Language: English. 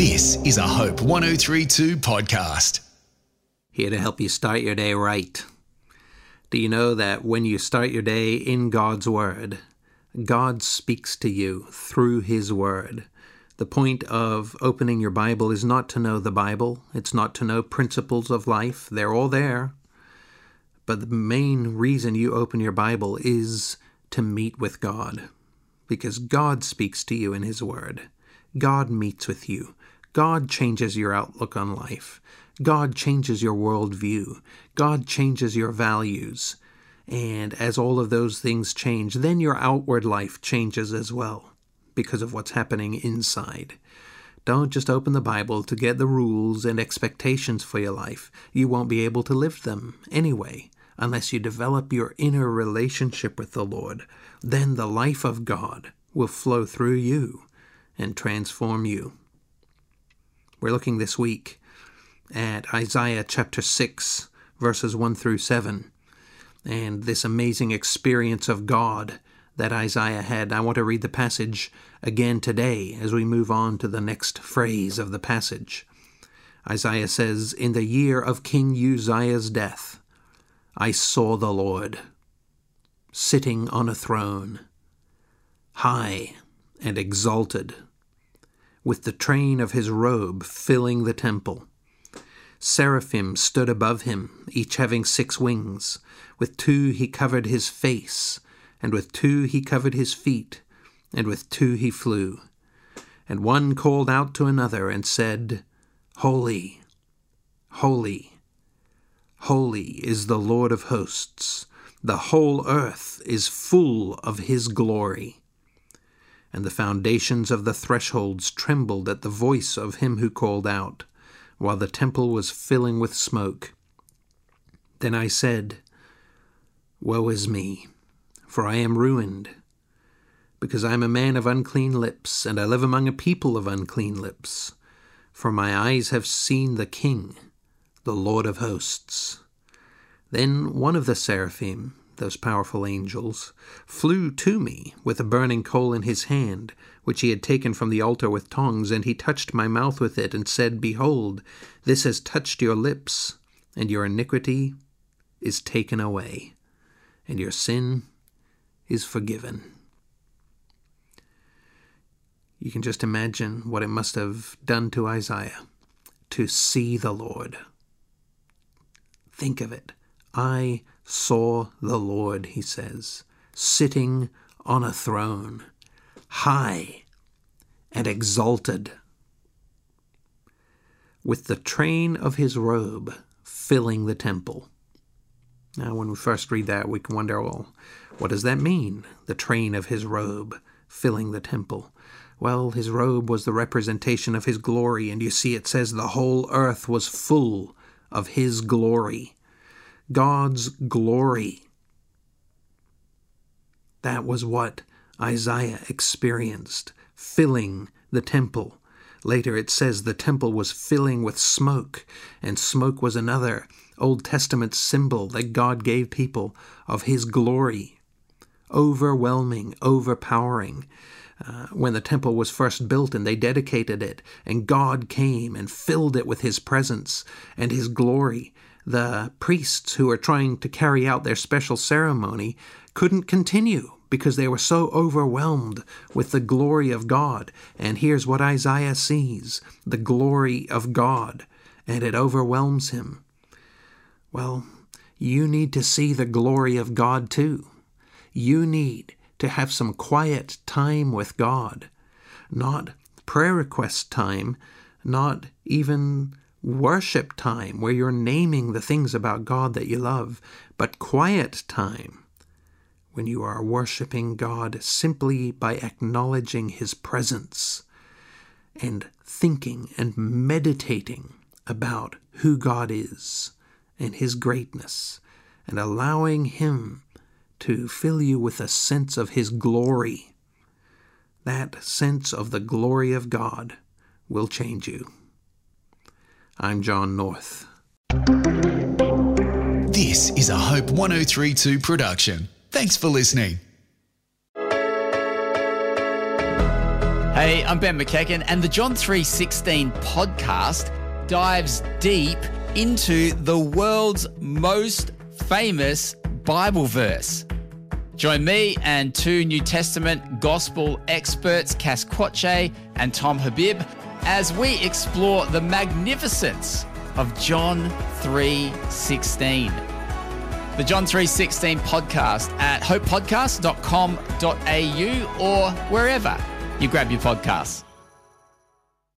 This is a Hope 1032 podcast. Here to help you start your day right. Do you know that when you start your day in God's Word, God speaks to you through His Word? The point of opening your Bible is not to know the Bible, it's not to know principles of life, they're all there. But the main reason you open your Bible is to meet with God, because God speaks to you in His Word. God meets with you. God changes your outlook on life. God changes your worldview. God changes your values. And as all of those things change, then your outward life changes as well because of what's happening inside. Don't just open the Bible to get the rules and expectations for your life. You won't be able to live them anyway unless you develop your inner relationship with the Lord. Then the life of God will flow through you and transform you. We're looking this week at Isaiah chapter 6, verses 1 through 7, and this amazing experience of God that Isaiah had. I want to read the passage again today as we move on to the next phrase of the passage. Isaiah says, In the year of King Uzziah's death, I saw the Lord sitting on a throne, high and exalted with the train of his robe filling the temple. Seraphim stood above him, each having six wings. With two he covered his face, and with two he covered his feet, and with two he flew. And one called out to another and said, Holy, holy, holy is the Lord of hosts. The whole earth is full of his glory and the foundations of the thresholds trembled at the voice of him who called out, while the temple was filling with smoke. Then I said, Woe is me, for I am ruined, because I am a man of unclean lips, and I live among a people of unclean lips. For my eyes have seen the King, the Lord of hosts. Then one of the seraphim, those powerful angels, flew to me with a burning coal in his hand, which he had taken from the altar with tongs, and he touched my mouth with it, and said, Behold, this has touched your lips, and your iniquity is taken away, and your sin is forgiven. You can just imagine what it must have done to Isaiah to see the Lord. Think of it. I saw the Lord, he says, sitting on a throne, high and exalted, with the train of his robe filling the temple. Now, when we first read that, we can wonder, well, what does that mean? The train of his robe filling the temple. Well, his robe was the representation of his glory, and you see it says the whole earth was full of his glory. God's glory. That was what Isaiah experienced, filling the temple. Later it says the temple was filling with smoke, and smoke was another Old Testament symbol that God gave people of His glory. Overwhelming, overpowering. Uh, when the temple was first built and they dedicated it, and God came and filled it with His presence and His glory, the priests who were trying to carry out their special ceremony couldn't continue because they were so overwhelmed with the glory of God. And here's what Isaiah sees the glory of God, and it overwhelms him. Well, you need to see the glory of God too. You need to have some quiet time with God, not prayer request time, not even worship time where you're naming the things about God that you love, but quiet time when you are worshiping God simply by acknowledging His presence and thinking and meditating about who God is and His greatness and allowing Him to fill you with a sense of His glory. That sense of the glory of God will change you. I'm John North. This is a Hope 1032 production. Thanks for listening. Hey, I'm Ben McEachen, and the John 316 podcast dives deep into the world's most famous Bible verse. Join me and two New Testament gospel experts, Cass Quache and Tom Habib, as we explore the magnificence of John 3:16. The John 3:16 podcast at hopepodcast.com.au or wherever you grab your podcasts.